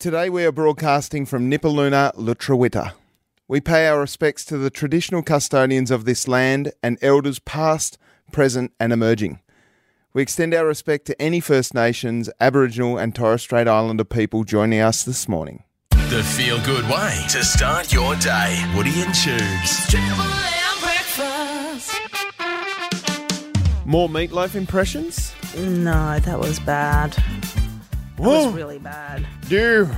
Today we are broadcasting from Nipaluna, Lutruwita. We pay our respects to the traditional custodians of this land and elders past, present, and emerging. We extend our respect to any First Nations, Aboriginal, and Torres Strait Islander people joining us this morning. The feel good way to start your day. Woody and Tubes. More meatloaf impressions? No, that was bad. That was really bad. Do.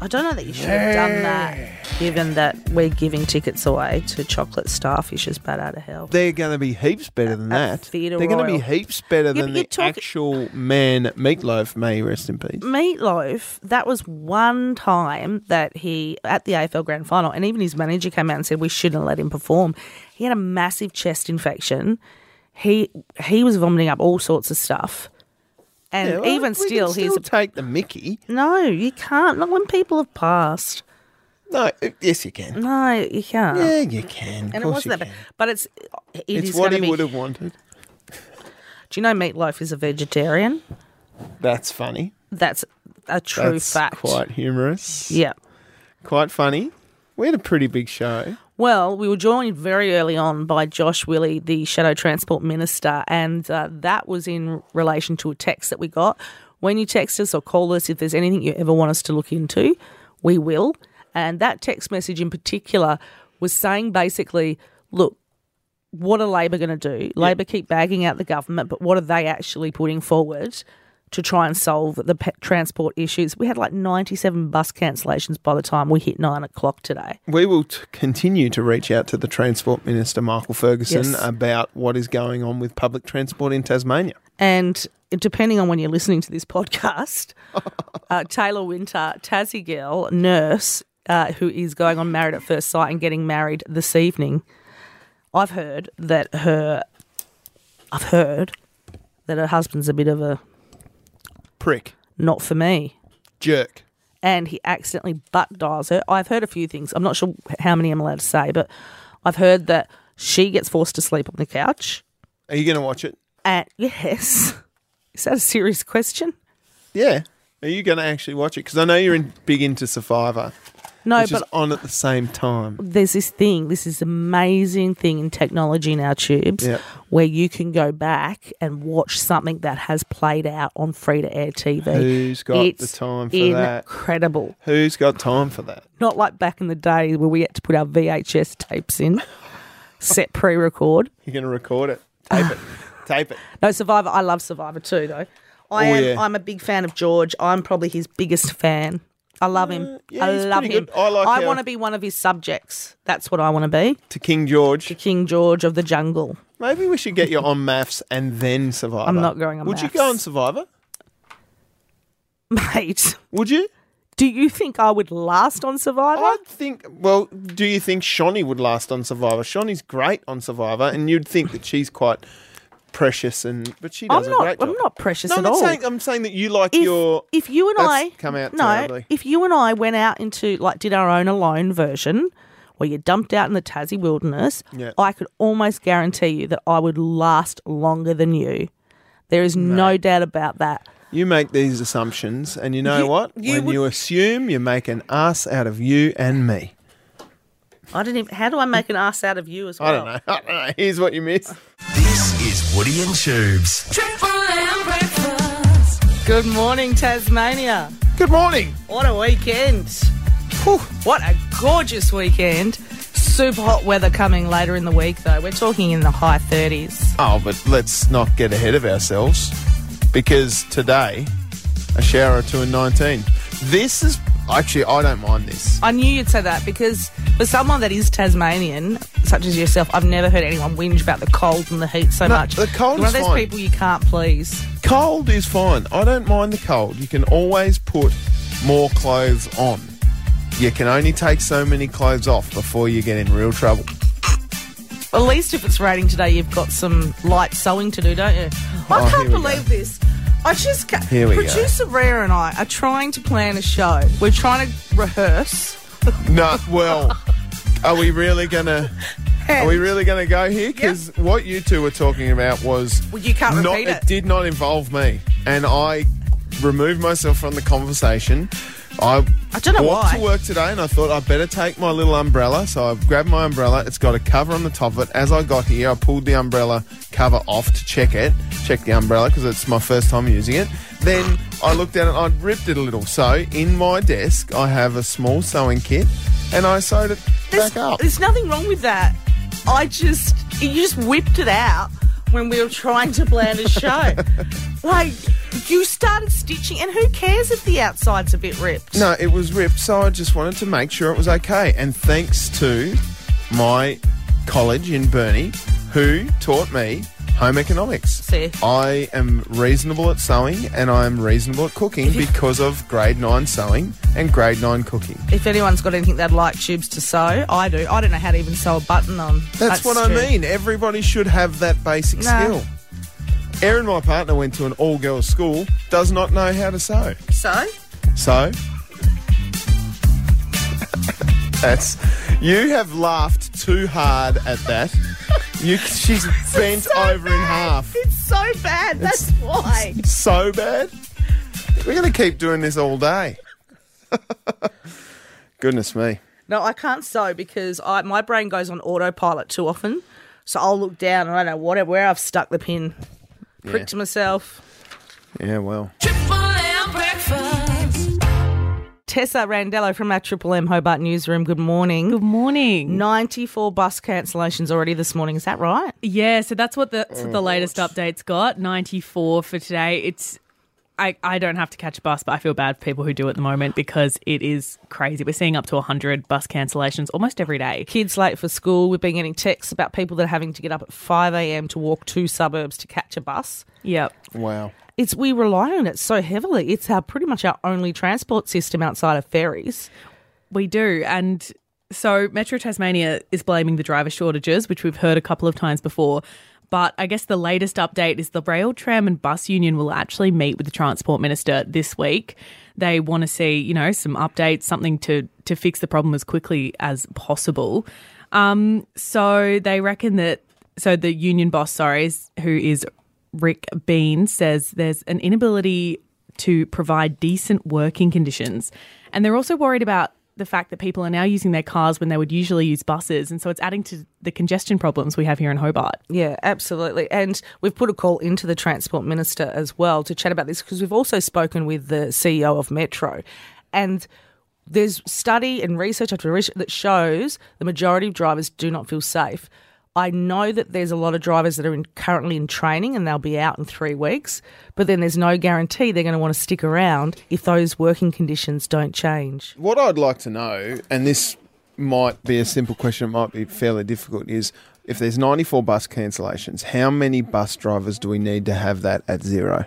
I don't know that you should have done that, given that we're giving tickets away to Chocolate Starfish's Bat Out of Hell. They're going to be heaps better than At that. Theatre They're going to be heaps better than the you're talking- actual man meatloaf. May he rest in peace. Meatloaf, that was one time that he, at the AFL Grand Final, and even his manager came out and said we shouldn't let him perform. He had a massive chest infection. He he was vomiting up all sorts of stuff. And Yeah, well, even can still, he's. still take the Mickey. no, you can't. Not when people have passed. No, yes, you can. No, you can't. Yeah, you can. Of and it wasn't that bad. But it's it It's is what he be- would have wanted. Do you know Meatloaf is a vegetarian? That's funny. That's a true That's fact. quite humorous. Yeah. Quite funny. We had a pretty big show. Well, we were joined very early on by Josh Willie, the Shadow Transport Minister, and uh, that was in relation to a text that we got. When you text us or call us, if there's anything you ever want us to look into, we will. And that text message in particular was saying basically, look, what are Labor going to do? Labor keep bagging out the government, but what are they actually putting forward to try and solve the pe- transport issues? We had like 97 bus cancellations by the time we hit nine o'clock today. We will t- continue to reach out to the Transport Minister, Michael Ferguson, Yes. about what is going on with public transport in Tasmania. And depending on when you're listening to this podcast, uh, Taylor Winter, Tassie girl, nurse, uh, who is going on Married at First Sight and getting married this evening, I've heard that her, I've heard that her husband's a bit of a Prick. not for me. Jerk. And he accidentally butt dials her. I've heard a few things. I'm not sure how many I'm allowed to say, but I've heard that she gets forced to sleep on the couch. Are you going to watch it? And yes, is that a serious question? Yeah. Are you going to actually watch it? Because I know you're in, big into Survivor, No, which but is on at the same time. there's this thing, this is amazing thing in technology now, Tubes, Yep. where you can go back and watch something that has played out on free to air TV. Who's got it's the time for that? incredible. Who's got time for that? Not like back in the day where we had to put our VHS tapes in, set pre record. You're going to record it. Tape it. Tape it. No, Survivor, I love Survivor too, though. I Oh, am, yeah. I'm a big fan of George. I'm probably his biggest fan. I love him. Mm, yeah, I love him. good. I like how- want to be one of his subjects. That's what I want to be. To King George. To King George of the jungle. Maybe we should get you on MAFS and then Survivor. I'm not going on Would you go on Survivor? Mate, Would you? do you think I would last on Survivor? I'd think. Well, do you think Shawnee would last on Survivor? Shawnee's great on Survivor, and you'd think that she's quite precious, and but she does I'm not. I'm not precious No, at I'm not all. saying. I'm saying that you like if, your. if you and I come out no, terribly. if you and I went out into like did our own alone version, where you dumped out in the Tassie wilderness, Yeah. I could almost guarantee you that I would last longer than you. There is no doubt about that. You make these assumptions, and you know You- what? you when would- you assume, you make an ass out of you and me. I didn't even. How do I make an ass out of you as well? I don't know. I don't know. Here's what you missed. This is Woody and Tubes. Triple M breakfast. Good morning, Tasmania. Good morning. What a weekend! Whew, what a gorgeous weekend. Super hot weather coming later in the week, though. We're talking in the high 30s. Oh, but let's not get ahead of ourselves because today, a shower or two and 19. This is actually, I don't mind this. I knew you'd say that because for someone that is Tasmanian, such as yourself, I've never heard anyone whinge about the cold and the heat so No, much. the cold You're one is of those fine. people you can't please. Cold is fine. I don't mind the cold. You can always put more clothes on. You can only take so many clothes off before you get in real trouble. At least if it's raining today, you've got some light sewing to do, don't you? Oh, I Oh, can't believe this. I just ca- Here we go. producer Rhea and I are trying to plan a show. We're trying to rehearse. No, well, are we really gonna? Are we really gonna go here? Because what you two were talking about was Well, you can't not. repeat it. did not involve me, and I removed myself from the conversation. I, I don't know walked why. to work today and I thought I'd better take my little umbrella. So I grabbed my umbrella. It's got a cover on the top of it. As I got here, I pulled the umbrella cover off to check it, check the umbrella because it's my first time using it. Then I looked at it, and I'd ripped it a little. So in my desk, I have a small sewing kit and I sewed it There's, back up. there's nothing wrong with that. I just you just whipped it out when we were trying to plan a show. like you started stitching, and who cares if the outside's a bit ripped? No, it was ripped, so I just wanted to make sure it was okay. And thanks to my college in Burnie, who taught me home economics. See. I am reasonable at sewing and I am reasonable at cooking because of grade 9 sewing and grade 9 cooking. If anyone's got anything they'd like tubes to sew, I do. I don't know how to even sew a button on. That's, what I mean. Everybody should have that basic No. skill. Erin, my partner, went to an all girls school, does not know how to sew. So So that's you have laughed too hard at that. You, she's bent so over in half. It's so bad. That's why. So bad. We're going to keep doing this all day. Goodness me. No, I can't sew because I my brain goes on autopilot too often. So I'll look down and I don't know what, where I've stuck the pin. Pricked Yeah. myself. Yeah, well. Triple M breakfast. Tessa Randello from our Triple M Hobart newsroom. Good morning. Good morning. 94 bus cancellations already this morning. Is that right? Yeah, so that's what the so the latest updates got. Ninety four for today. It's I, I don't have to catch a bus, but I feel bad for people who do at the moment because it is crazy. We're seeing up to 100 bus cancellations almost every day. Kids late for school. We've been getting texts about people that are having to get up at 5 a.m. to walk two suburbs to catch a bus. Yep. Wow. It's we rely on it so heavily. It's our pretty much our only transport system outside of ferries. We do. And so Metro Tasmania is blaming the driver shortages, which we've heard a couple of times before. But I guess the latest update is the Rail, Tram and Bus Union will actually meet with the Transport Minister this week. They want to see, you know, some updates, something to, to fix the problem as quickly as possible. Um, so they reckon that, so the union boss, sorry, is- who is Rick Bean, says there's an inability to provide decent working conditions. And they're also worried about the fact that people are now using their cars when they would usually use buses. And so it's adding to the congestion problems we have here in Hobart. Yeah, absolutely. And we've put a call into the Transport Minister as well to chat about this because we've also spoken with the CEO of Metro. And there's study and research after research that shows the majority of drivers do not feel safe. I know that there's a lot of drivers that are in, currently in training and they'll be out in three weeks, but then there's no guarantee they're going to want to stick around if those working conditions don't change. What I'd like to know, and this might be a simple question, it might be fairly difficult, is if there's 94 bus cancellations, how many bus drivers do we need to have that at zero?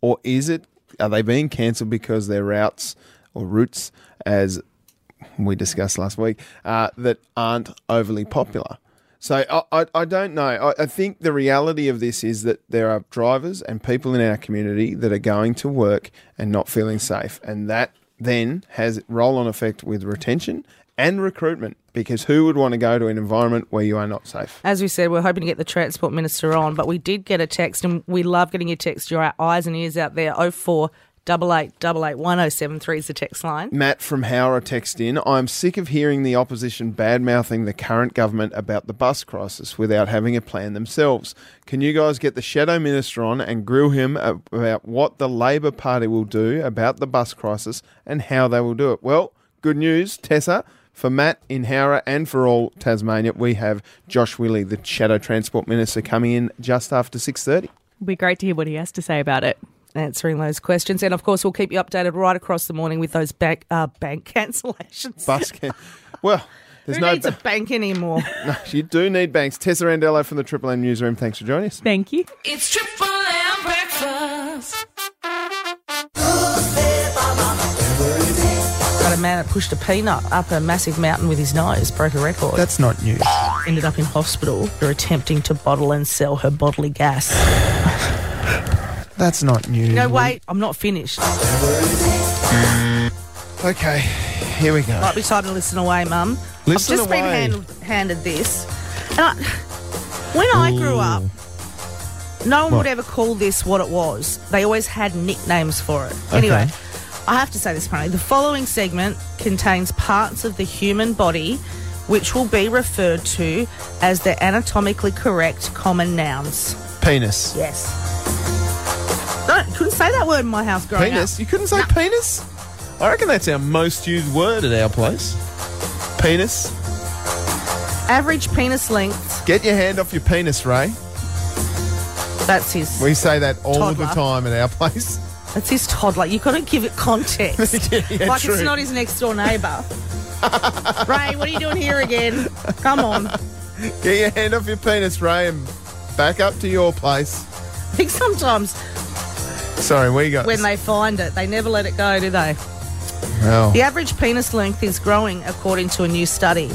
Or is it, are they being cancelled because their routes or routes, as we discussed last week, uh, that aren't overly popular? So I, I, I don't know. I, I think the reality of this is that there are drivers and people in our community that are going to work and not feeling safe, and that then has roll-on effect with retention and recruitment. Because who would want to go to an environment where you are not safe? As we said, we're hoping to get the Transport Minister on, but we did get a text, and we love getting your text. You're our eyes and ears out there. 04 8888 1073 is the text line. Matt from Howrah text in, I'm sick of hearing the opposition bad mouthing the current government about the bus crisis without having a plan themselves. Can you guys get the Shadow Minister on and grill him about what the Labor Party will do about the bus crisis and how they will do it? Well, good news, Tessa. For Matt in Howrah and for all Tasmania, we have Josh Willie, the Shadow Transport Minister, coming in just after 6.30. It'd be great to hear what he has to say about it. Answering those questions. And of course, we'll keep you updated right across the morning with those bank, uh, bank cancellations. Bus can- well, there's Who no... needs a bank anymore? no, you do need banks. Tessa Randello from the Triple M Newsroom, thanks for joining us. Thank you. It's Triple M breakfast. Got a man that pushed a peanut up a massive mountain with his nose, broke a record. That's not news. ended up in hospital for attempting to bottle and sell her bodily gas. That's not new. No, wait, I'm not finished. Okay, here we go. Might be time to listen away, Mum. Listen I've just been away. hand, handed this. And I, when I grew up, No one would ever call this what it was. They always had nicknames for it. Anyway, I have to say this, apparently. The following segment contains parts of the human body which will be referred to as the anatomically correct common nouns. Penis. Yes. Couldn't say that word in my house growing Penis? You couldn't say penis? I reckon that's our most used word at our place. Penis. Average penis length, Get your hand off your penis, Ray. that's his We say that all Toddler. the time at our place. that's his toddler. You've got to give it context. Yeah, yeah, like true. it's not his next door neighbour. Ray, what are you doing here again? Come on. Get your hand off your penis, Ray, and back up to your place. I think sometimes Sorry, we got when they find it, they never let it go, do they? Well, The average penis length is growing according to a new study.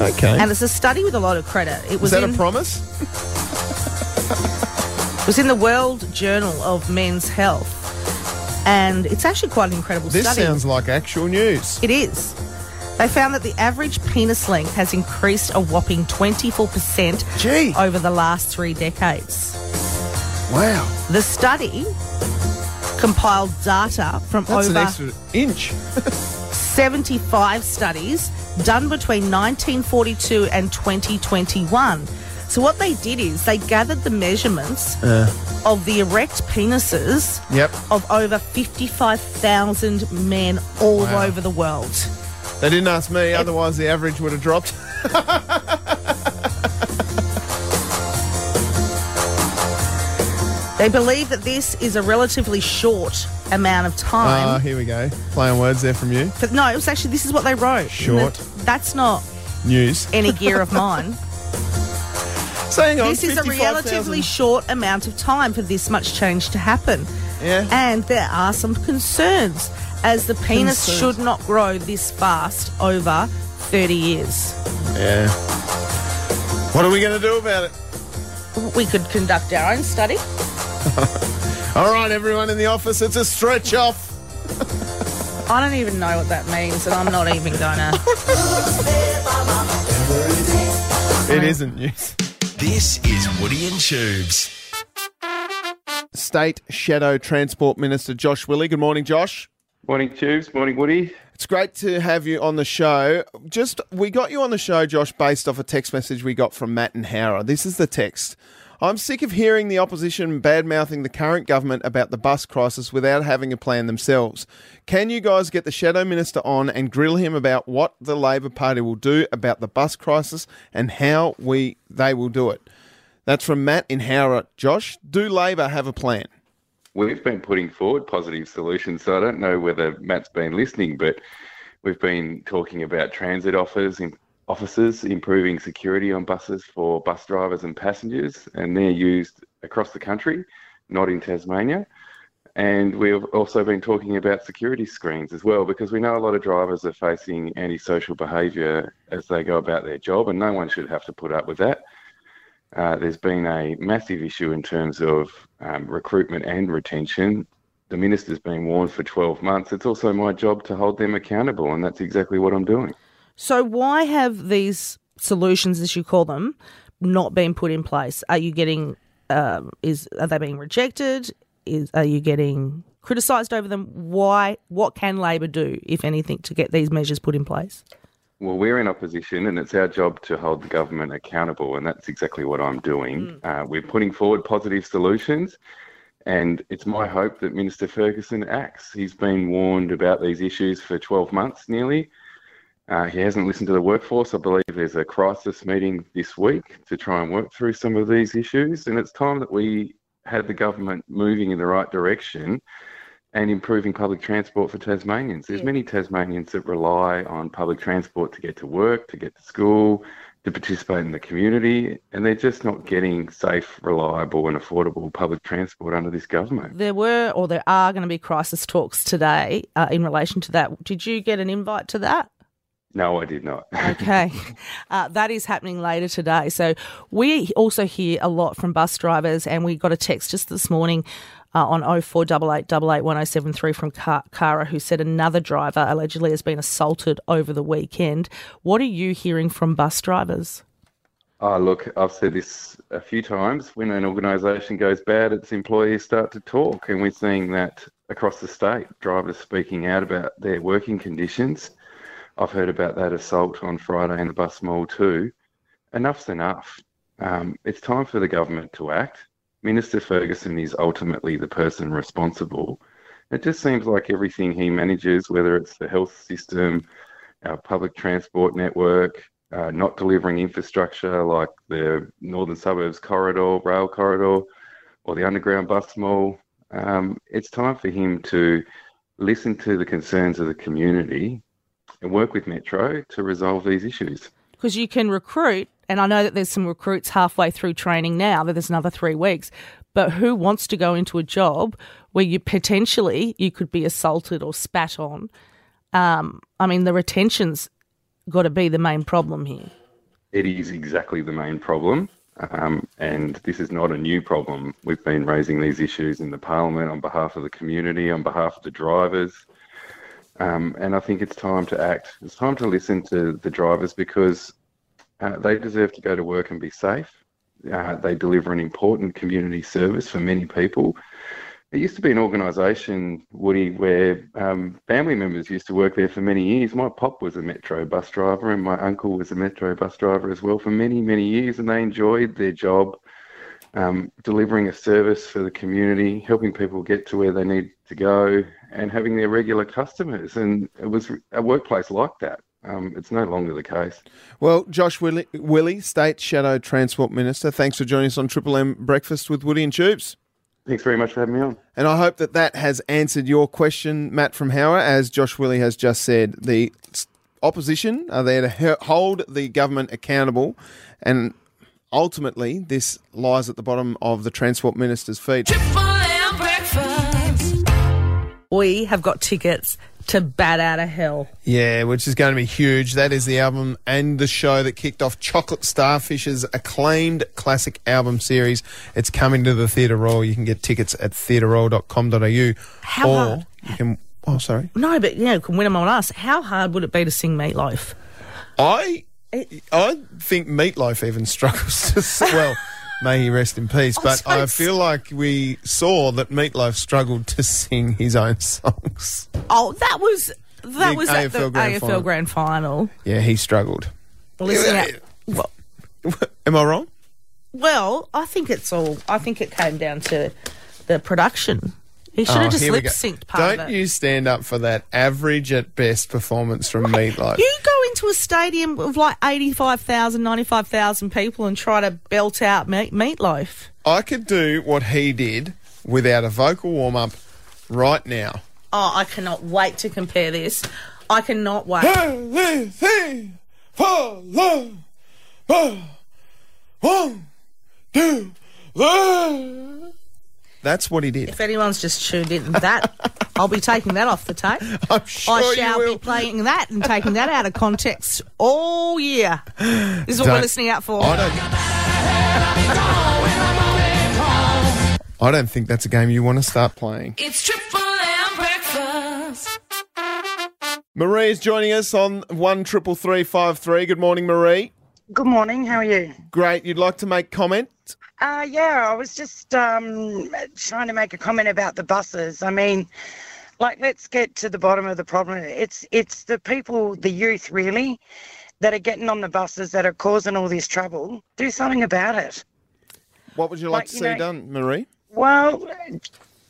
okay. And it's a study with a lot of credit. It was, that in, a promise? it was in the World Journal of Men's Health. And it's actually quite an incredible This study. This sounds like actual news. It is. They found that the average penis length has increased a whopping 24% Gee. over the last three decades. Wow. The study compiled data from That's an over extra inch. 75 studies done between 1942 and 2021. So what they did is they gathered the measurements uh. of the erect penises Yep. of over 55,000 men all Wow. over the world. They didn't ask me, otherwise the average would have dropped. They believe that this is a relatively short amount of time. Ah, here we go. Playing words there from you. but no, it was actually this is what they wrote. Short. That's not News. any gear of mine. Saying on this is a 55,000. relatively short amount of time for this much change to happen. Yeah. And there are some concerns as the penis Concerns. should not grow this fast over 30 years. Yeah. What are we going to do about it? We could conduct our own study. All right, everyone in the office, it's a stretch off. I don't even know what that means, and I'm not even gonna. It isn't news. This is Woody and Tubes. State Shadow Transport Minister Josh Willie. Good morning, Josh. Morning, Tubes. Morning, Woody. It's great to have you on the show. Just we got you on the show, Josh, based off a text message we got from Matt and Howrah. This is the text. I'm sick of hearing the opposition bad mouthing the current government about the bus crisis without having a plan themselves. Can you guys get the Shadow Minister on and grill him about what the Labor Party will do about the bus crisis and how we they will do it? That's from Matt in Howrah. Josh, do Labor have a plan? We've been putting forward positive solutions, so I don't know whether Matt's been listening, but we've been talking about transit offers, officers, improving security on buses for bus drivers and passengers, and they're used across the country, not in Tasmania. And we've also been talking about security screens as well, because we know a lot of drivers are facing antisocial behaviour as they go about their job, and no one should have to put up with that. Uh, there's been a massive issue in terms of um, recruitment and retention. The minister's been warned for 12 months. It's also my job to hold them accountable, and that's exactly what I'm doing. So why have these solutions, as you call them, not been put in place? Are you getting? Um, is are they being rejected? Is are you getting criticised over them? Why? What can Labor do, if anything, to get these measures put in place? Well, we're in opposition, and it's our job to hold the government accountable, and that's exactly what I'm doing. Uh, we're putting forward positive solutions, and it's my hope that Minister Ferguson acts. He's been warned about these issues for 12 months nearly. Uh, he hasn't listened to the workforce. I believe there's a crisis meeting this week to try and work through some of these issues, and it's time that we had the government moving in the right direction and improving public transport for Tasmanians. There's many Tasmanians that rely on public transport to get to work, to get to school, to participate in the community, and they're just not getting safe, reliable, and affordable public transport under this government. There were, or there are, going to be crisis talks today uh, in relation to that. Did you get an invite to that? No, I did not. Okay. Uh, that is happening later today. So we also hear a lot from bus drivers, and we got a text just this morning uh, on 0488881073 from Kara, who said another driver allegedly has been assaulted over the weekend. What are you hearing from bus drivers? Oh, look, I've said this a few times. When an organisation goes bad, its employees start to talk, and we're seeing that across the state. Drivers speaking out about their working conditions. I've heard about that assault on Friday in the bus mall too. Enough's enough. Um, it's time for the government to act. Minister Ferguson is ultimately the person responsible. It just seems like everything he manages, whether it's the health system, our public transport network, uh, not delivering infrastructure like the Northern Suburbs corridor, rail corridor, or the underground bus mall. Um, it's time for him to listen to the concerns of the community and work with Metro to resolve these issues. Because you can recruit, and I know that there's some recruits halfway through training now, that there's another three weeks. But who wants to go into a job where you potentially you could be assaulted or spat on? Um, I mean, the retention's got to be the main problem here. It is exactly the main problem. Um, and this is not a new problem. We've been raising these issues in the parliament on behalf of the community, on behalf of the drivers. Um, and I think it's time to act. It's time to listen to the drivers because uh, they deserve to go to work and be safe. Uh, they deliver an important community service for many people. It used to be an organisation, Woody, where um, family members used to work there for many years. My pop was a Metro bus driver, and my uncle was a Metro bus driver as well for many, many years, and they enjoyed their job, um, delivering a service for the community, helping people get to where they need to go, and having their regular customers. And it was a workplace like that. Um, it's no longer the case. Well, Josh Willie, Willie, State Shadow Transport Minister, thanks for joining us on Triple M Breakfast with Woody and Tubes. Thanks very much for having me on. And I hope that that has answered your question, Matt from Howrah. As Josh Willie has just said, the opposition are there to hold the government accountable, and ultimately, this lies at the bottom of the Transport Minister's feet. We have got tickets to Bat Out of Hell. Yeah, which is going to be huge. That is the album and the show that kicked off Chocolate Starfish's acclaimed classic album series. It's coming to the Theatre Royal. You can get tickets at theatreroyal.com.au. How or hard? you can. Oh, sorry. No, but you know, you can win them on us. How hard would it be to sing Meatloaf? I I think Meatloaf even struggles to well. May he rest in peace. But I feel like we saw that Meatloaf struggled to sing his own songs. Oh, that was that Big was at the AFL grand AFL final. grand final. Yeah, he struggled. Listen out. Well, Am I wrong? well, I think it's all. I think it came down to the production. He should Oh, have just lip synced part Don't of it. you stand up for that average at best performance from Meatloaf. You go into a stadium of like 85,000, 95,000 people and try to belt out meat, meatloaf. I could do what he did without a vocal warm up right now. Oh, I cannot wait to compare this. I cannot wait. One, two, That's what he did. If anyone's just tuned in, that I'll be taking that off the tape. I'm sure I you shall will. be playing that and taking that out of context all year. This is what Don't- we're listening out for. I don't. I don't think that's a game you want to start playing. It's Triple M breakfast. Marie is joining us on one triple three five three. Good morning, Marie. Good morning. How are you? Great. You'd like to make comment? Uh, yeah, I was just um, trying to make a comment about the buses. I mean, like, let's get to the bottom of the problem. It's it's the people, the youth, really, that are getting on the buses that are causing all this trouble. Do something about it. What would you like Like, to you see know- done, Marie? Well,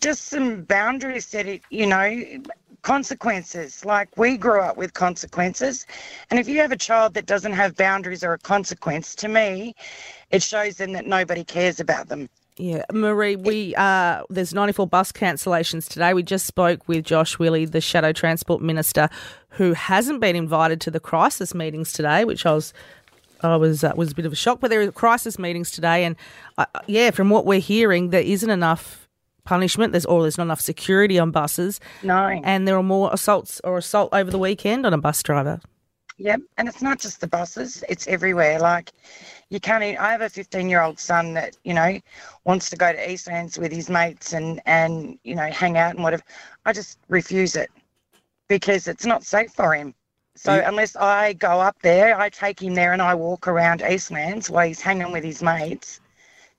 just some boundaries set it, you know, consequences. Like we grew up with consequences. And if you have a child that doesn't have boundaries or a consequence, to me, it shows them that nobody cares about them. Yeah, Marie, we uh, there's 94 bus cancellations today. We just spoke with Josh Willie, the Shadow Transport Minister, who hasn't been invited to the crisis meetings today, which I was I was uh, was a bit of a shock. But there are crisis meetings today, and uh, yeah, from what we're hearing, there isn't enough punishment. There's or there's not enough security on buses, No. and there are more assaults or assault over the weekend on a bus driver. Yep, and it's not just the buses; it's everywhere. Like, you can't. Even, I have a 15-year-old son that you know wants to go to Eastlands with his mates and and you know hang out and whatever. I just refuse it because it's not safe for him. So You- unless I go up there, I take him there and I walk around Eastlands while he's hanging with his mates,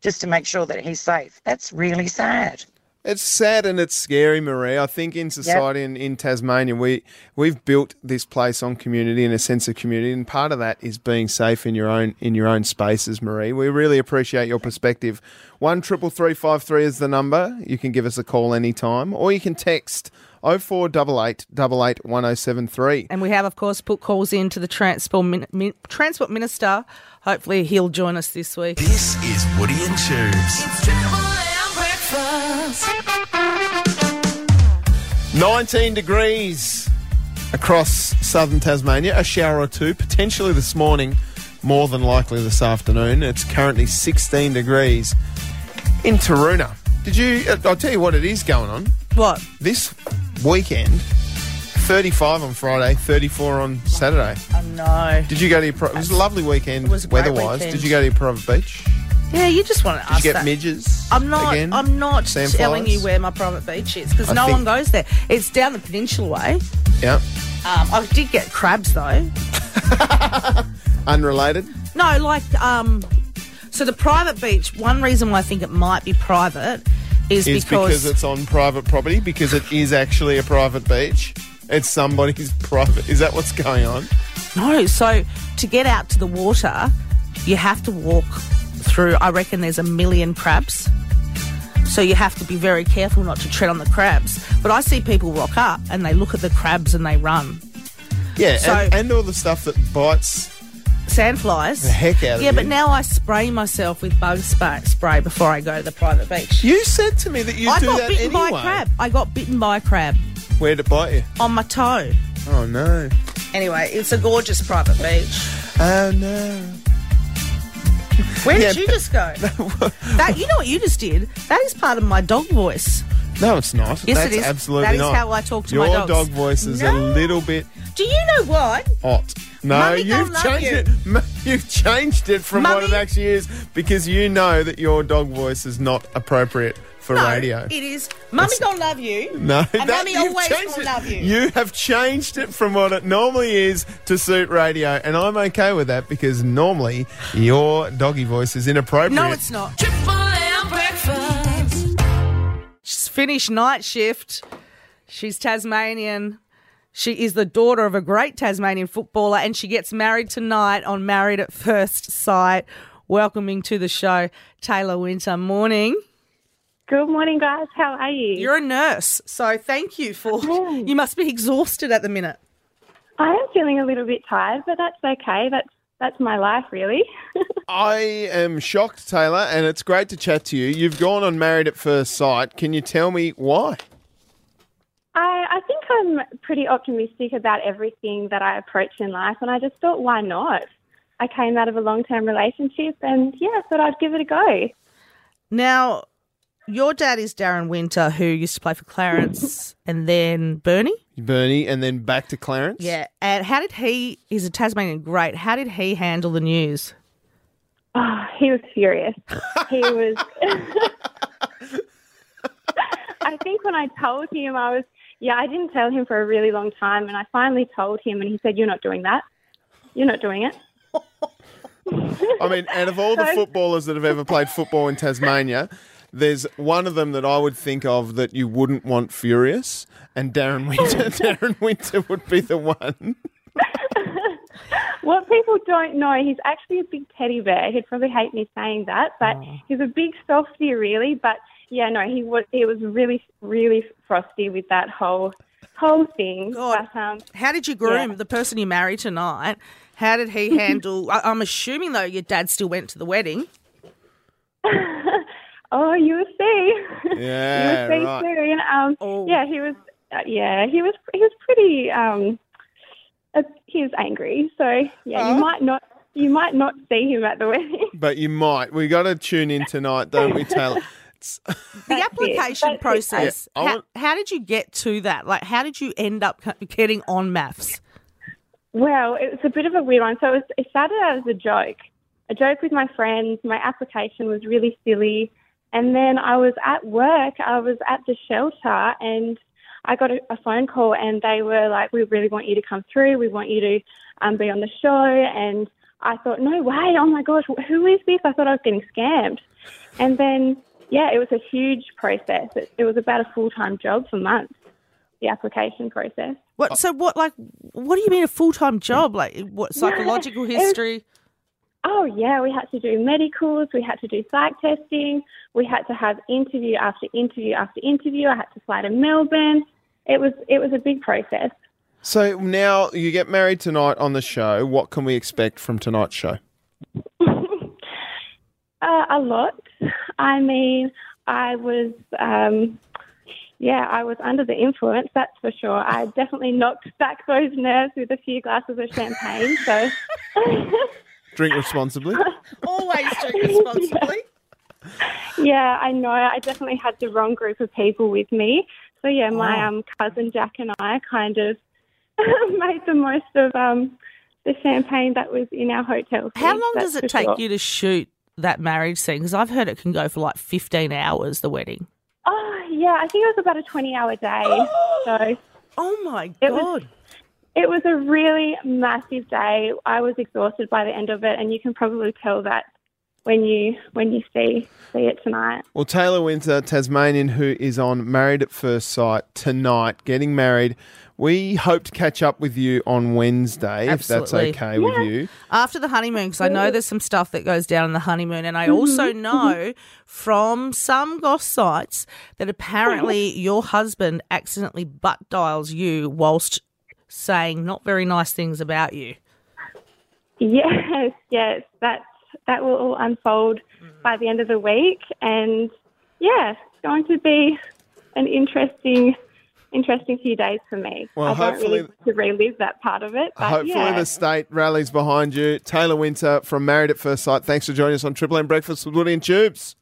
just to make sure that he's safe. That's really sad. It's sad and it's scary, Marie. I think in society and in Tasmania, we we've built this place on community and a sense of community, and part of that is being safe in your own in your own spaces, Marie. We really appreciate your perspective. One triple three five three is the number. You can give us a call anytime, or you can text. 0488 88 1073. And we have, of course, put calls in to the Transport, min- min- Transport Minister. Hopefully, he'll join us this week. This is Woody and Tubes. It's Triple M breakfast. 19 degrees across southern Tasmania. A shower or two, potentially this morning, more than likely this afternoon. It's currently 16 degrees in Taroona. Did you? uh, I'll tell you what it is going on. What? This weekend, 35 on Friday, 34 on Saturday. Oh, no. Did you go to your? Pro- it was a lovely weekend, It was a great weather-wise. weekend. Did you go to your private beach? Yeah, you just want to Did ask you get that. midges? I'm not. Again? I'm not Sandflies? telling you where my private beach is because no think- one goes there. It's down the peninsula way. Yeah. Um, I did get crabs though. Unrelated. No, like um, so the private beach. One reason why I think it might be private is, is because, it's on private property because it is actually a private beach. It's somebody's private. Is that what's going on? no. So to get out to the water, you have to walk through. I reckon there's a million crabs. So you have to be very careful not to tread on the crabs. But I see people rock up and they look at the crabs and they run. Yeah, So- and, and all the stuff that bites. Sandflies. The heck out of it. Yeah, but now I spray myself with bug spray, spray before I go to the private beach. You said to me that you I do got that bitten anyway. by a crab. I got bitten by a crab Where'd it bite you? on my toe. Oh no! Anyway, it's a gorgeous private beach. Oh no! Where Yeah, did you just go? that you know what you just did? That is part of my dog voice. No, it's not. Yes, That's it is. absolutely That is not. how I talk to Your my dogs. Your dog voice is a little bit Do you know what? hot. No, Mummy you've love changed you. it. M- You've changed it from what it actually is because you know that your dog voice is not appropriate for No, radio. it is. Mummy gonna love you. No, And Mummy you've always changed will it. love you. You have changed it from what it normally is to suit radio, and I'm okay with that because normally your doggy voice is inappropriate. No, it's not. Triple M breakfast. She's finished night shift. She's Tasmanian. She is the daughter of a great Tasmanian footballer, and she gets married tonight on Married at First Sight. Welcoming to the show, Taylor Winter. Morning. Good morning, guys. How are you? You're a nurse, so thank you for. You must be exhausted at the minute. I am feeling a little bit tired, but that's okay. That's that's my life, really. I am shocked, Taylor, and it's great to chat to you. You've gone on Married at First Sight. Can you tell me why? I I think I'm pretty optimistic about everything that I approach in life, and I just thought, why not? I came out of a long term relationship, and yeah, I thought I'd give it a go. Now, your dad is Darren Winter, who used to play for Clarence and then Burnie. Burnie, and then back to Clarence. Yeah. And how did he, he's a Tasmanian great, how did he handle the news? Oh, he was furious. he was. I think when I told him, I was, yeah, I didn't tell him for a really long time, and I finally told him, and he said, You're not doing that. You're not doing it. I mean, out of all the footballers that have ever played football in Tasmania, there's one of them that I would think of that you wouldn't want furious, and Darren Winter. Darren Winter would be the one. What people don't know, he's actually a big teddy bear. He'd probably hate me saying that, but he's a big softie, really. But yeah, no, he was he was really really frosty with that whole whole thing. God. But, um, How did you groom Yeah. the person you married tonight? How did he handle? I'm assuming though your dad still went to the wedding. Oh, you will see. Yeah, you will see right. soon. Um, Oh. Yeah, he was. Uh, yeah, he was. He was pretty. Um, uh, he was angry. So yeah, Oh. you might not. You might not see him at the wedding. But you might. We got to tune in tonight, don't we, Taylor? The That's application it. Process. Yeah, how, want- how did you get to that? Like, how did you end up getting on MAFS? Well, it was a bit of a weird one. So it, was, it started out as a joke, a joke with my friends. My application was really silly. And then I was at work, I was at the shelter, and I got a, a phone call and they were like, "We really want you to come through. We want you to um, be on the show." And I thought, "No way! Oh my gosh, who is this?" I thought I was getting scammed. And then, yeah, it was a huge process. It, it was about a full time job for months. The application process. What? So what? Like, what do you mean a full time job? Like, what psychological It was- history? Oh yeah, we had to do medicals, we had to do psych testing, we had to have interview after interview after interview. I had to fly to Melbourne. It was it was a big process. So now you get married tonight on the show. What can we expect from tonight's show? Uh, a lot. I mean, I was um, yeah, I was under the influence, that's for sure. I definitely knocked back those nerves with a few glasses of champagne. So Drink responsibly. Always drink responsibly. yeah, I know. I definitely had the wrong group of people with me. So yeah, my Oh. um, cousin Jack and I kind of made the most of um, the champagne that was in our hotel. How long does it take sure. you to shoot that marriage scene? Because I've heard it can go for like fifteen hours. The wedding. Oh yeah, I think it was about a twenty-hour day. so Oh my It was- god! It was a really massive day. I was exhausted by the end of it, and you can probably tell that when you when you see see it tonight. Well, Taylor Winter, Tasmanian, who is on Married at First Sight tonight, getting married. We hope to catch up with you on Wednesday, if that's Absolutely. okay with you. After the honeymoon, because I know there's some stuff that goes down in the honeymoon, and I mm-hmm. also know from some goss sites that apparently your husband accidentally butt dials you whilst saying not very nice things about you. Yes, yes, that that will all unfold mm. by the end of the week, and yeah, it's going to be an interesting, interesting few days for me. Well, I don't really hopefully- want to relive that part of it, but Hopefully, yeah. the state rallies behind you. Taylor Winter from Married at First Sight. Thanks for joining us on Triple M Breakfast with Woody and Tubes.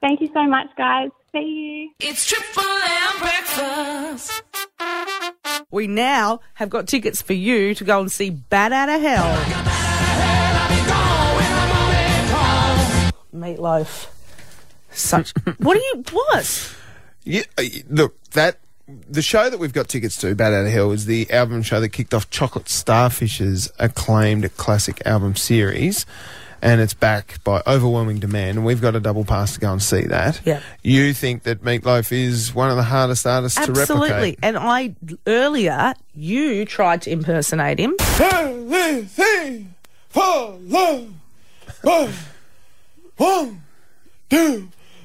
Thank you so much, guys. See you. It's Triple M breakfast. We now have got tickets for you to go and see Bat Out of Hell. Meatloaf. Such. what are you. What? Yeah, uh, look, that the show that we've got tickets to, Bat Out of Hell, is the album show that kicked off Chocolate Starfish's acclaimed classic album series. And it's back by overwhelming demand, and we've got a double pass to go and see that. Yeah. You think that Meatloaf is one of the hardest artists to replicate. Absolutely. And I, earlier, you tried to impersonate him.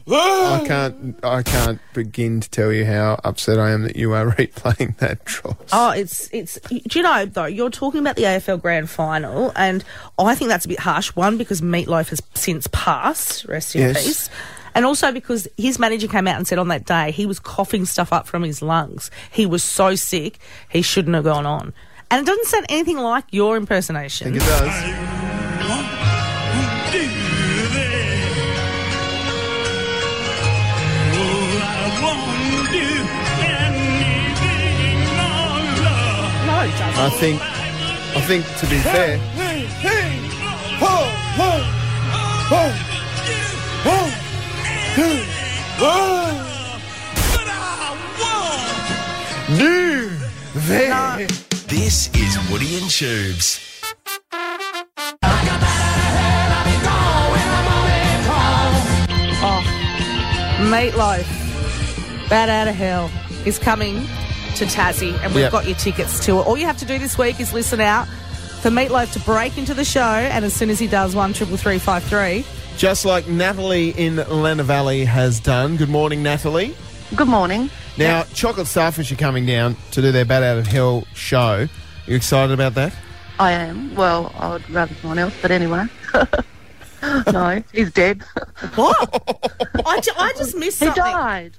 Ah! I can't. I can't begin to tell you how upset I am that you are replaying that dross. Oh, it's it's. Do you know though? You're talking about the AFL Grand Final, and I think that's a bit harsh. One because Meatloaf has since passed, rest in Yes. peace, and also because his manager came out and said on that day he was coughing stuff up from his lungs. He was so sick he shouldn't have gone on, and it doesn't sound anything like your impersonation. I impersonation. think it does. I think. I think to be fair. Nu ver. This is Woody and Tubes. Oh, Meatloaf, Bat Out of Hell, is coming to Tassie, and we've Yep. got your tickets to it. All you have to do this week is listen out for Meatloaf to break into the show, and as soon as he does, one triple three five three. Just like Natalie in Lenah Valley has done. Good morning, Natalie. Good morning. Now, Chocolate Starfish are coming down to do their Bat Out of Hell show. You excited about that? I am. Well, I would rather someone else, but anyway. no, he's dead. What? I, ju- I just missed he something. died.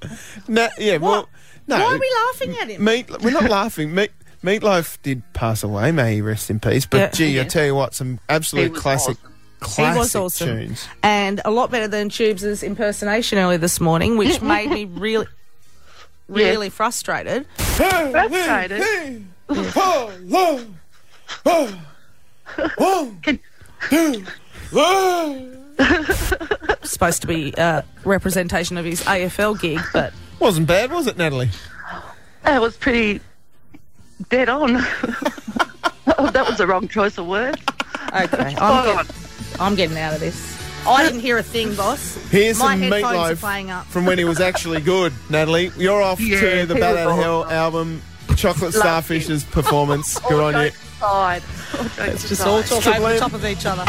No, yeah, well, no. Why are we laughing at him? Meat, we're not laughing. Meat, Meatloaf did pass away, may he rest in peace. But Yeah. gee, I tell you what, some absolute classic, awesome. classic he was awesome, tunes. and a lot better than Tubes' impersonation earlier this morning, which made me really, really frustrated. Frustrated. Supposed to be a representation of his AFL gig, but Wasn't bad, was it, Natalie? That was pretty dead on. oh, that was the wrong choice of words. Okay, I'm, on. get, I'm getting out of this. I didn't hear a thing, boss. Here's My some headphones meatloaf playing up. from when he was actually good, Natalie. You're off Yeah, to the he Bat was Out of Hell awesome. album, Chocolate Loved Starfish's performance. Good on you. jokes. All jokes It's just all aside. talk over the top of each other.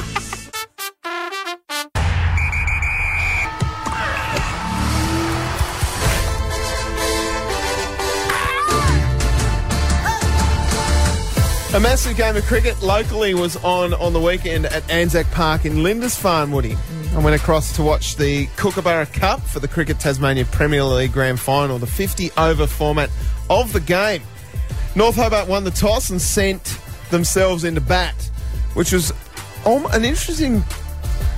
A massive game of cricket locally was on on the weekend at Anzac Park in Lindisfarne, Woody. I went across to watch the Kookaburra Cup for the Cricket Tasmania Premier League Grand Final, the 50 over format of the game. North Hobart won the toss and sent themselves into bat, which was an interesting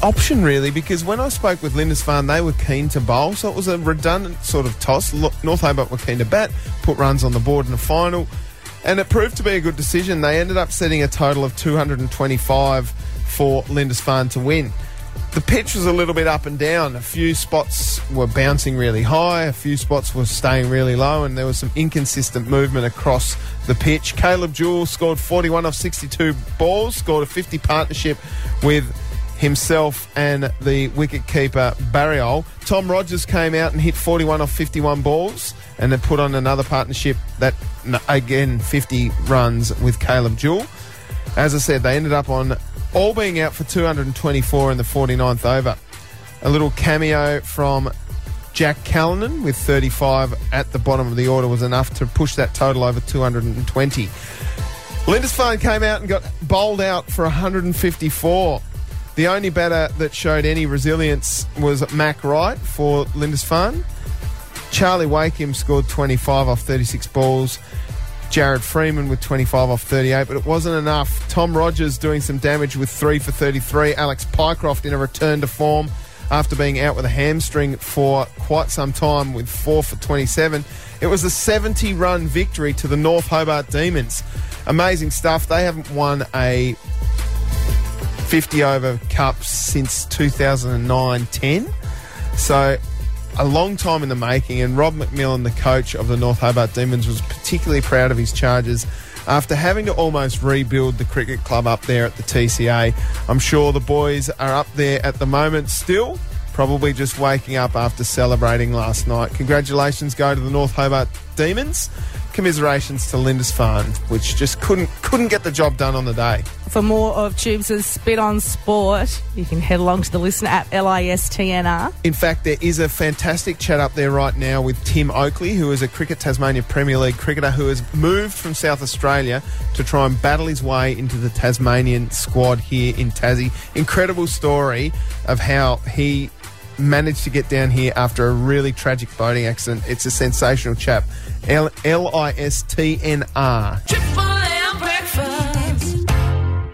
option, really, because when I spoke with Lindisfarne, they were keen to bowl, so it was a redundant sort of toss. North Hobart were keen to bat, put runs on the board in the final, and it proved to be a good decision. They ended up setting a total of 225 for Lindisfarne to win. The pitch was a little bit up and down. A few spots were bouncing really high, a few spots were staying really low, and there was some inconsistent movement across the pitch. Caleb Jewell scored 41 off 62 balls, scored a 50 partnership with himself and the wicket keeper Barriol. Tom Rogers came out and hit 41 off 51 balls and then put on another partnership that, again, 50 runs with Caleb Jewell. As I said, they ended up on all being out for 224 in the 49th over. A little cameo from Jack Callanan with 35 at the bottom of the order was enough to push that total over 220. Lindisfarne came out and got bowled out for 154. The only batter that showed any resilience was Mac Wright for Lindisfarne. Charlie Wakeham scored 25 off 36 balls. Jared Freeman with 25 off 38, but it wasn't enough. Tom Rogers doing some damage with 3 for 33. Alex Pycroft in a return to form after being out with a hamstring for quite some time with 4 for 27. It was a 70 run victory to the North Hobart Demons. Amazing stuff. They haven't won a 50 over cup since 2009 10. So a long time in the making, and Rob McMillan, the coach of the North Hobart Demons, was particularly proud of his charges after having to almost rebuild the cricket club up there at the TCA. I'm sure the boys are up there at the moment still, probably just waking up after celebrating last night. Congratulations go to the North Hobart Demons. Commiserations to Lindisfarne, which just couldn't couldn't get the job done on the day. For more of Tubes' Spit on Sport, you can head along to the listener app LISTNR. In fact, there is a fantastic chat up there right now with Tim Oakley, who is a Cricket Tasmania Premier League cricketer who has moved from South Australia to try and battle his way into the Tasmanian squad here in Tassie. Incredible story of how he managed to get down here after a really tragic boating accident. It's a sensational chap. L L I S T N R. Triple M breakfast.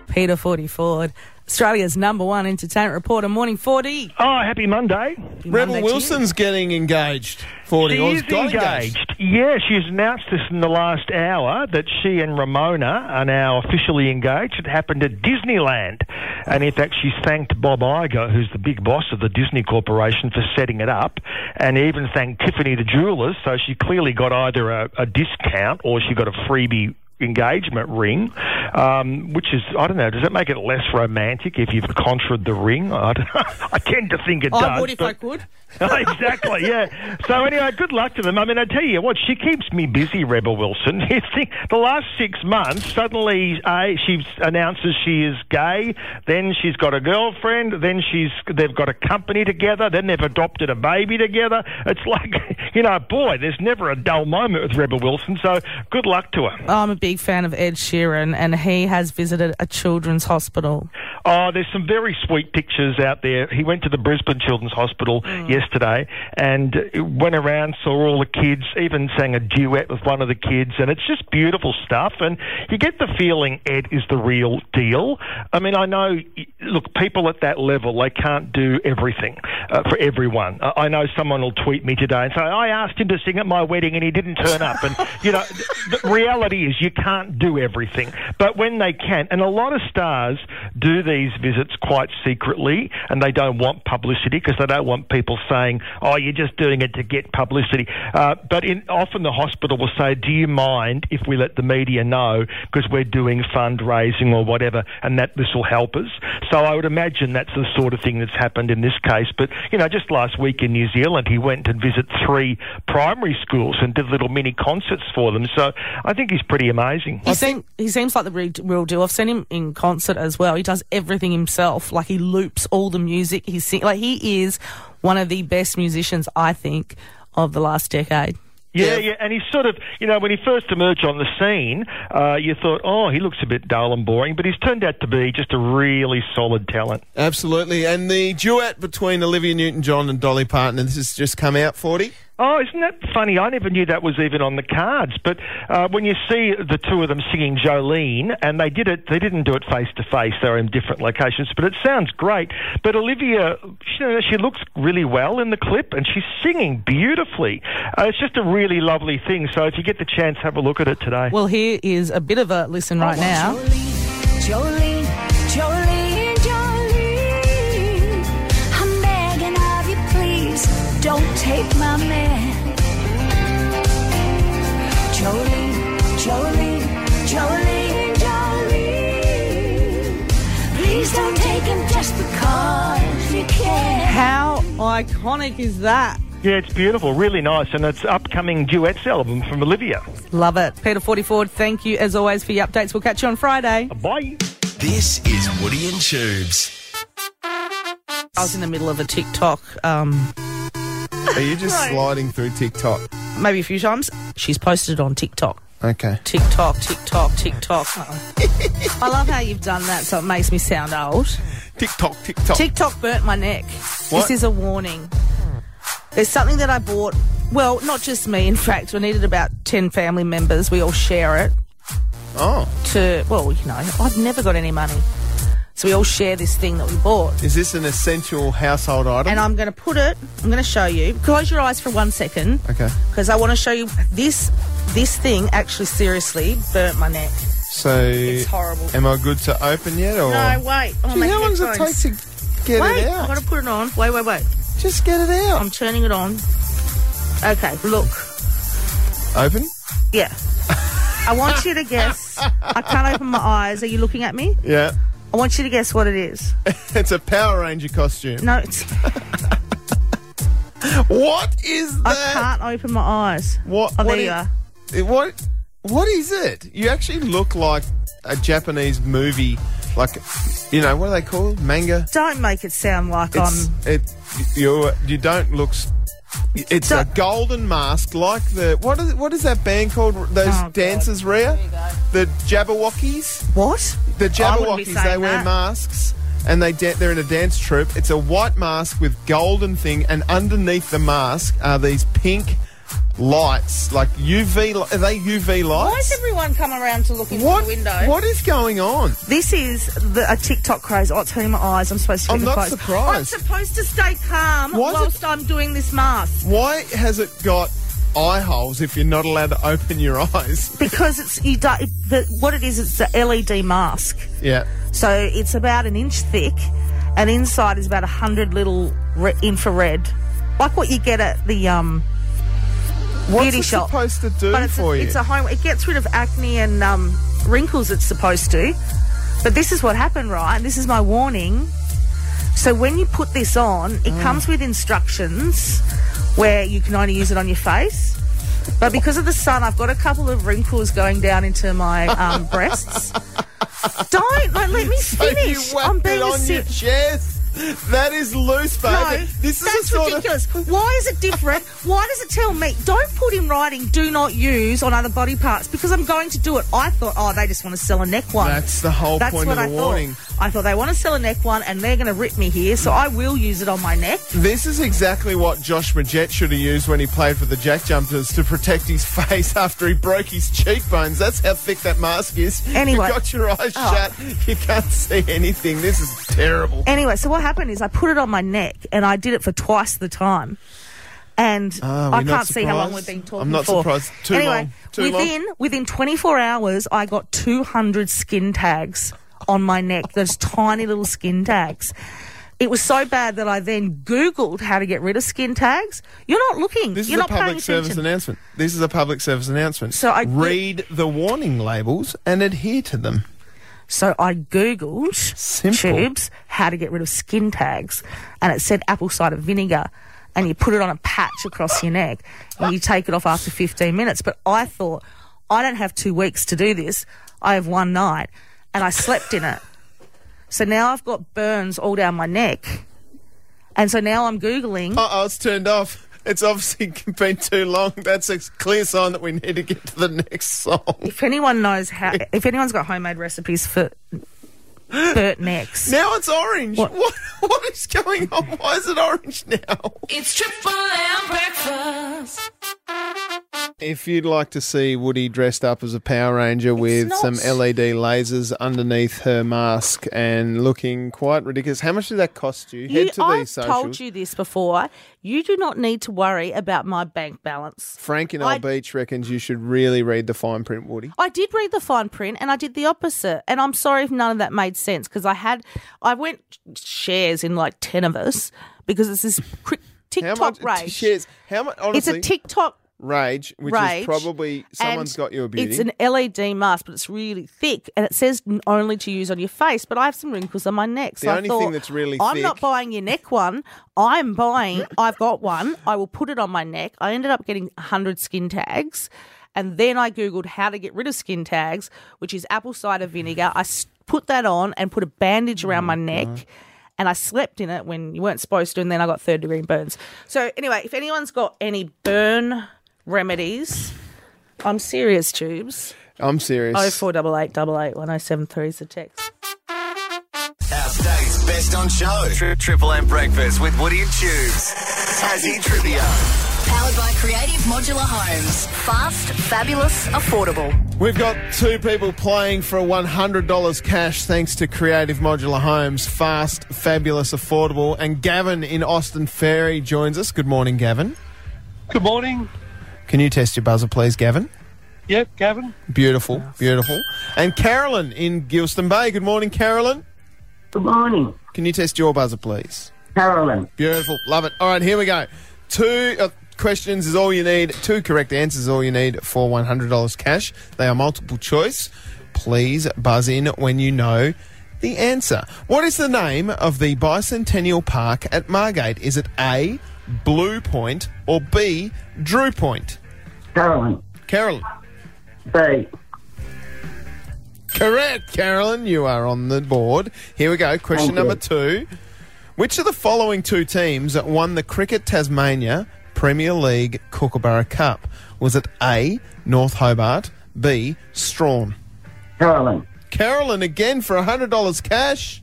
Peter Forty Ford, Australia's number one entertainment reporter. Morning, Forty. Oh, happy Monday. Rebel Wilson's getting engaged. 40 She or is got engaged. Yeah, she's announced this in the last hour that she and Ramona are now officially engaged. It happened at Disneyland. And in fact, she's thanked Bob Iger, who's the big boss of the Disney Corporation, for setting it up, and even thanked Tiffany the jewellers. So she clearly got either a, a discount or she got a freebie engagement ring, um, which is, I don't know, does that make it less romantic if you've contraed the ring? I, I tend to think it does. I would if I could. exactly, yeah. So anyway, good luck to them. I mean, I tell you what, she keeps me busy, Rebel Wilson. The last six months, suddenly uh, she announces she is gay, then she's got a girlfriend, then she's they've got a company together, then they've adopted a baby together. It's like, you know, boy, there's never a dull moment with Rebel Wilson. So good luck to her. I'm a big fan of Ed Sheeran, and he has visited a children's hospital. Oh, there's some very sweet pictures out there. He went to the Brisbane Children's Hospital yesterday and went around, saw all the kids, even sang a duet with one of the kids, and it's just beautiful stuff. And you get the feeling Ed is the real deal. I mean, I know, look, people at that level, they can't do everything uh, for everyone. I I know someone will tweet me today and say, I asked him to sing at my wedding and he didn't turn up. And, you know, the reality is you can't do everything. But when they can, and a lot of stars do these visits quite secretly, and they don't want publicity because they don't want people saying, "Oh, you're just doing it to get publicity." Uh, but in, often the hospital will say, "Do you mind if we let the media know because we're doing fundraising or whatever, and that this will help us?" So I would imagine that's the sort of thing that's happened in this case. But you know, just last week in New Zealand, he went and visit three primary schools and did little mini concerts for them. So I think he's pretty amazing. He, seem, he seems like the real, real deal. I've seen him in concert as well. He does everything himself. Like he loops all the music. He's sing, like he is one of the best musicians I think of the last decade. Yeah, yeah, and he's sort of, you know, when he first emerged on the scene, uh, you thought, oh, he looks a bit dull and boring, but he's turned out to be just a really solid talent. Absolutely. And the duet between Olivia Newton John and Dolly Parton, this has just come out, 40. Oh, isn't that funny? I never knew that was even on the cards. But uh, when you see the two of them singing Jolene, and they did it, they didn't do it face to face. They were in different locations, but it sounds great. But Olivia, she, she looks really well in the clip, and she's singing beautifully. Uh, it's just a really lovely thing. So if you get the chance, have a look at it today. Well, here is a bit of a listen right now. Jolene, Jolene, take my man. Jolene, Jolene, Jolene, Jolene. Please don't take him just because you can. How iconic is that? Yeah, it's beautiful, really nice, and it's upcoming duets album from Olivia. Love it. Peter Forty Ford, thank you as always for your updates. We'll catch you on Friday. Bye. This is Woody and Tubes. I was in the middle of a TikTok, um, Are you just Right. sliding through TikTok? maybe a few times. She's posted on TikTok. Okay. TikTok, TikTok, TikTok. I love how you've done that, so it makes me sound old. TikTok, TikTok. TikTok burnt my neck. What? This is a warning. There's something that I bought. Well, not just me. In fact, we needed about ten family members. We all share it. Oh. To well, you know, I've never got any money, so we all share this thing that we bought. Is this an essential household item? And I'm going to put it. I'm going to show you. Close your eyes for one second, okay. because I want to show you this. This thing actually seriously burnt my neck. So. It's horrible. Am I good to open yet? Or? No, wait. Oh, Gee, my how long does it take to get wait, it I've out? got to put it on. Wait, wait, wait. Just get it out. I'm turning it on. Okay, look. Open? Yeah. I want you to guess. I can't open my eyes. Are you looking at me? Yeah. I want you to guess what it is. it's a Power Ranger costume. No, it's. What is that? I that? can't open my eyes. What? Oh, what there you are. What? What is it? You actually look like a Japanese movie, like you know what are they called? Manga. Don't make it sound like It's I'm. it. You you don't look. s- It's a golden mask, like the what is what is that band called? Those Oh, God. dancers, Rhea, the Jabbawockeez. What? The I wouldn't be Jabbawockeez. They wear that. masks. And they da- they're in a dance troupe. It's a white mask with golden thing, and underneath the mask are these pink lights, like UV. Are they UV lights? Why lights? is everyone coming around to look into What? the window? What is going on? This is the, a TikTok craze. Oh, it's hurting my eyes. I'm supposed to I'm not closed. surprised. I'm supposed to stay calm Why is it- whilst I'm doing this mask. Why has it got eye holes if you're not allowed to open your eyes? Because it's you do, the, what it is. It's the LED mask. Yeah. So it's about an inch thick, and inside is about a hundred little re- infrared, like what you get at the um, What's beauty it shop. supposed to do but it's for a, you? It's a home. It gets rid of acne and um, wrinkles. It's supposed to. But this is what happened, right? This is my warning. So when you put this on, it Mm. comes with instructions where you can only use it on your face. But because of the sun, I've got a couple of wrinkles going down into my um, breasts. Don't like, let me So finish. I'm being it on si- your chest. That is loose, babe. no, this is that's ridiculous. Why is it different? Why does it tell me don't put in writing "do not use" on other body parts? Because I'm going to do it. I thought, oh, they just want to sell a neck one. That's the whole That's point of I the thought. warning. I thought they want to sell a neck one, and they're going to rip me here, so I will use it on my neck. This is exactly what Josh Magette should have used when he played for the Jack Jumpers to protect his face after he broke his cheekbones. That's how thick that mask is. Anyway. You've got your eyes Oh. shut. You can't see anything. This is terrible. Anyway, so what happened is I put it on my neck, and I did it for twice the time. And Ah, I can't see how long we've been talking I'm not for. surprised. Too anyway, long. Too long. within within 24 hours, I got 200 skin tags on my neck, those tiny little skin tags. It was so bad that I then Googled how to get rid of skin tags. You're not looking. This You're is a public service attention. announcement. This is a public service announcement. So I- read the warning labels and adhere to them. So I Googled Simple. tubes, how to get rid of skin tags, and it said apple cider vinegar. And you put it on a patch across your neck and you take it off after 15 minutes. But I thought, I don't have two weeks to do this. I have one night. And I slept in it. So now I've got burns all down my neck. And so now I'm Googling. Uh oh, it's turned off. It's obviously been too long. That's a clear sign that we need to get to the next song. If anyone knows how, if anyone's got homemade recipes for burnt necks. Now it's orange. What? What? What is going on? Why is it orange now? It's Triple M breakfast. If you'd like to see Woody dressed up as a Power Ranger with not- some LED lasers underneath her mask and looking quite ridiculous, how much did that cost you? You, Head to I've these socials. told you this before. You do not need to worry about my bank balance. Frank in I- Old Beach reckons you should really read the fine print, Woody. I did read the fine print and I did the opposite. And I'm sorry if none of that made sense because I had, I went shares in like 10 of us because it's this cri- How TikTok much rage. shares? How much? honestly, It's a TikTok rage, which rage. is probably someone's and got you a beauty. It's an LED mask, but it's really thick, and it says only to use on your face. But I have some wrinkles on my neck, so The I only thought, thing that's really I'm thick- not buying your neck one. I'm buying. I've got one. I will put it on my neck. I ended up getting hundred skin tags, and then I googled how to get rid of skin tags, which is apple cider vinegar. I put that on and put a bandage around oh my neck. And I slept in it when you weren't supposed to, and then I got third degree burns. So, anyway, if anyone's got any burn remedies, I'm serious, tubes. I'm serious. Oh four double eight double eight one oh seven three is the text. Our state's best on show. Tri- Triple M breakfast with Woody and Tubes. Tassie trivia. Powered by Creative Modular Homes. Fast, fabulous, affordable. We've got two people playing for $100 cash thanks to Creative Modular Homes. Fast, fabulous, affordable. And Gavin in Austins Ferry joins us. Good morning, Gavin. Good morning. Can you test your buzzer, please, Gavin? Yep, Gavin. Beautiful, beautiful. And Carolyn in Geilston Bay. Good morning, Carolyn. Good morning. Can you test your buzzer, please? Carolyn. Beautiful. Love it. All right, here we go. Two uh, questions is all you need. Two correct answers is all you need for $100 cash. They are multiple choice. Please buzz in when you know the answer. What is the name of the Bicentennial Park at Margate? Is it A, Blue Point, or B, Drew Point? Carolyn. Carolyn. B. Correct, Carolyn. You are on the board. Here we go. Question Thank number two. Which of the following two teams won the Cricket Tasmania Premier League Kookaburra Cup? Was it A, North Hobart, B, Strawn? Carolyn. Carolyn again for $100 cash.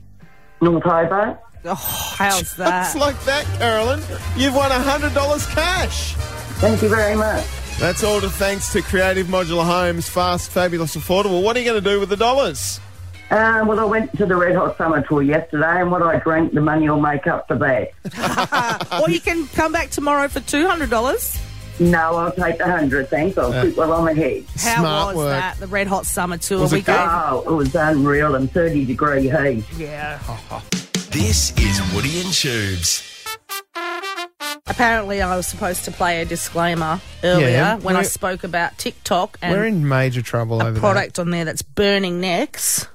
North Hobart. Oh, how's that? Just like that, Carolyn. You've won $100 cash. Thank you very much. That's all to thanks to Creative Modular Homes. Fast, fabulous, affordable. What are you going to do with the dollars? Uh, well, I went to the Red Hot Summer Tour yesterday, and what I drank, the money will make up for that. or you can come back tomorrow for two hundred dollars. No, I'll take the hundred, thanks. I'll Yeah. keep well on ahead. How Smart was work. that? The Red Hot Summer Tour. Was it we good? gave. Oh, it was unreal and 30 degree heat. Yeah. This is Woody and Tubes. Apparently, I was supposed to play a disclaimer earlier Yeah, when I we're- spoke about TikTok and We're in major trouble over product on there that's burning necks.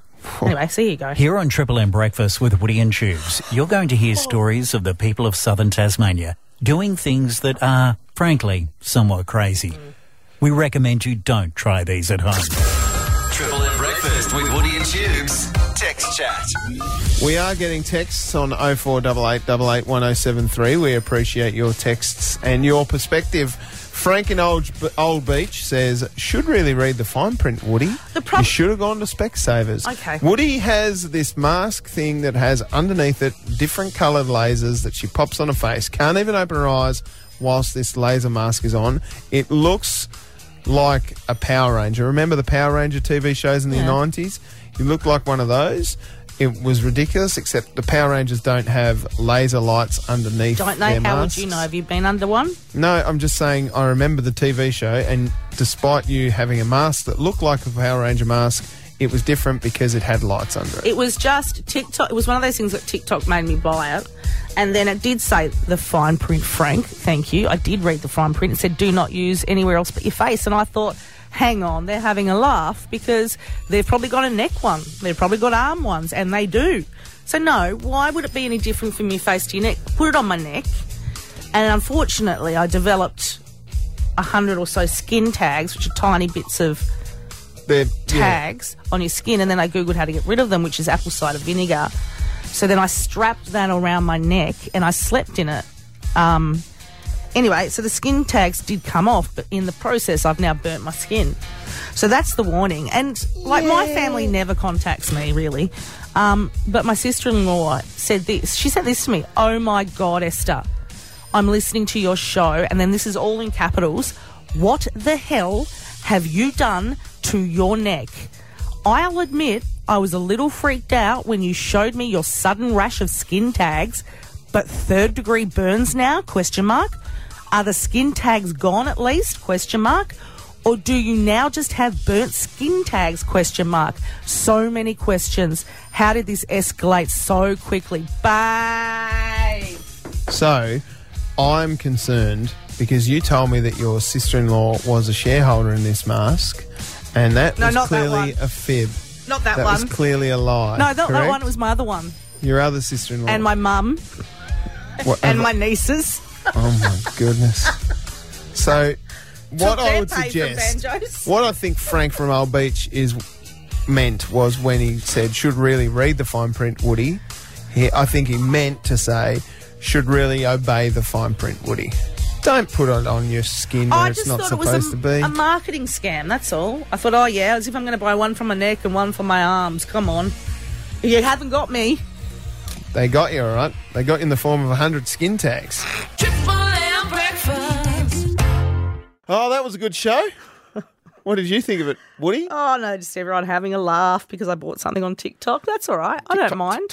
anyway, so here you go. Here on Triple M Breakfast with Woody and Tubes, you're going to hear stories of the people of southern Tasmania doing things that are, frankly, somewhat crazy. We recommend you don't try these at home. Triple M breakfast with Woody and Tubes. Text chat. We are getting texts on 0488881073. We appreciate your texts and your perspective. Frank in Old, Old Beach says, should really read the fine print, Woody. The prob- you should have gone to Specsavers. Okay. Woody has this mask thing that has underneath it different coloured lasers that she pops on her face. Can't even open her eyes whilst this laser mask is on. It looks like a Power Ranger. Remember the Power Ranger TV shows in the Yeah. 90s? You look like one of those. It was ridiculous, except the Power Rangers don't have laser lights underneath Don't their know. How would you know? Have you been under one? No, I'm just saying I remember the TV show, and despite you having a mask that looked like a Power Ranger mask, it was different because it had lights under it. It was just TikTok. It was one of those things that TikTok made me buy it. And then it did say the fine print, Frank. Thank you. I did read the fine print. It said, do not use anywhere else but your face. And I thought, hang on, they're having a laugh because they've probably got a neck one. They've probably got arm ones, and they do. So, no, why would it be any different from your face to your neck? Put it on my neck. And unfortunately, I developed a hundred or so skin tags, which are tiny bits of They're, yeah. tags on your skin, and then I googled how to get rid of them, which is apple cider vinegar. So then I strapped that around my neck and I slept in it. Um, anyway, so the skin tags did come off, but in the process, I've now burnt my skin. So that's the warning. And like my family never contacts me really, um, but my sister-in-law said this. She said this to me. Oh my God, Esther. I'm listening to your show, and then this is all in capitals. What the hell have you done to your neck? I'll admit I was a little freaked out when you showed me your sudden rash of skin tags, but third degree burns now? Question mark. Are the skin tags gone at least? Question mark. Or do you now just have burnt skin tags? Question mark. So many questions. How did this escalate so quickly? Bye. So, I'm concerned because you told me that your sister-in-law was a shareholder in this mask, and that No, was not that clearly one. a fib. Not that, That one. was clearly a lie. no, that, that one was my other one. Your other sister-in-law. And my mum What- and my nieces. Oh my goodness. So, what I would suggest, what I think Frank from Old Beach is meant was when he said should really read the fine print, Woody. He, I think he meant to say should really obey the fine print, Woody. Don't put it on your skin where I it's just not thought it supposed was to a, be. a marketing scam. That's all. I thought, oh yeah, as if I'm going to buy one for my neck and one for my arms. Come on, you haven't got me. They got you, all right. They got you in the form of hundred skin tags. Triple M breakfast. Oh, that was a good show. what did you think of it, Woody? Oh no, just everyone having a laugh because I bought something on TikTok. That's all right. I don't mind.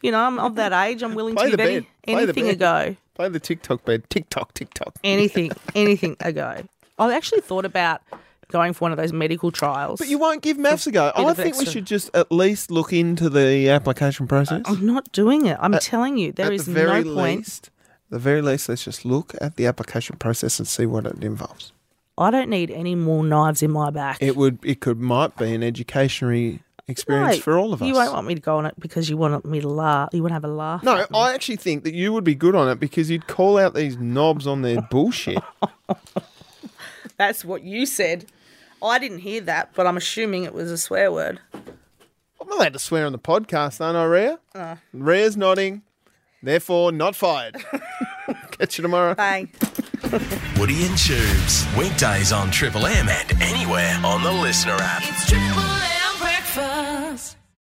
You know, I'm of that age. I'm willing Play to the give any, bed. Play the anything a bed. go. Play the TikTok bed. TikTok, TikTok. Anything, anything a go. I actually thought about going for one of those medical trials. But you won't give maths a go. I think we should just at least look into the application process. I'm not doing it. I'm At- telling you, there at the very no point. least, the very least, let's just look at the application process and see what it involves. I don't need any more knives in my back. It would, it could, might be an educationary experience No, for all of us. You won't want me to go on it because you want me to laugh. You want to have a laugh. no, I actually think that you would be good on it because you'd call out these knobs on their bullshit. That's what you said. I didn't hear that, but I'm assuming it was a swear word. I'm allowed to swear on the podcast, aren't I, Rhea? Uh, Rhea's nodding, therefore not fired. Catch you tomorrow. bye. Woody and Tubes. Weekdays on Triple M and anywhere on the LISTNR app. It's Triple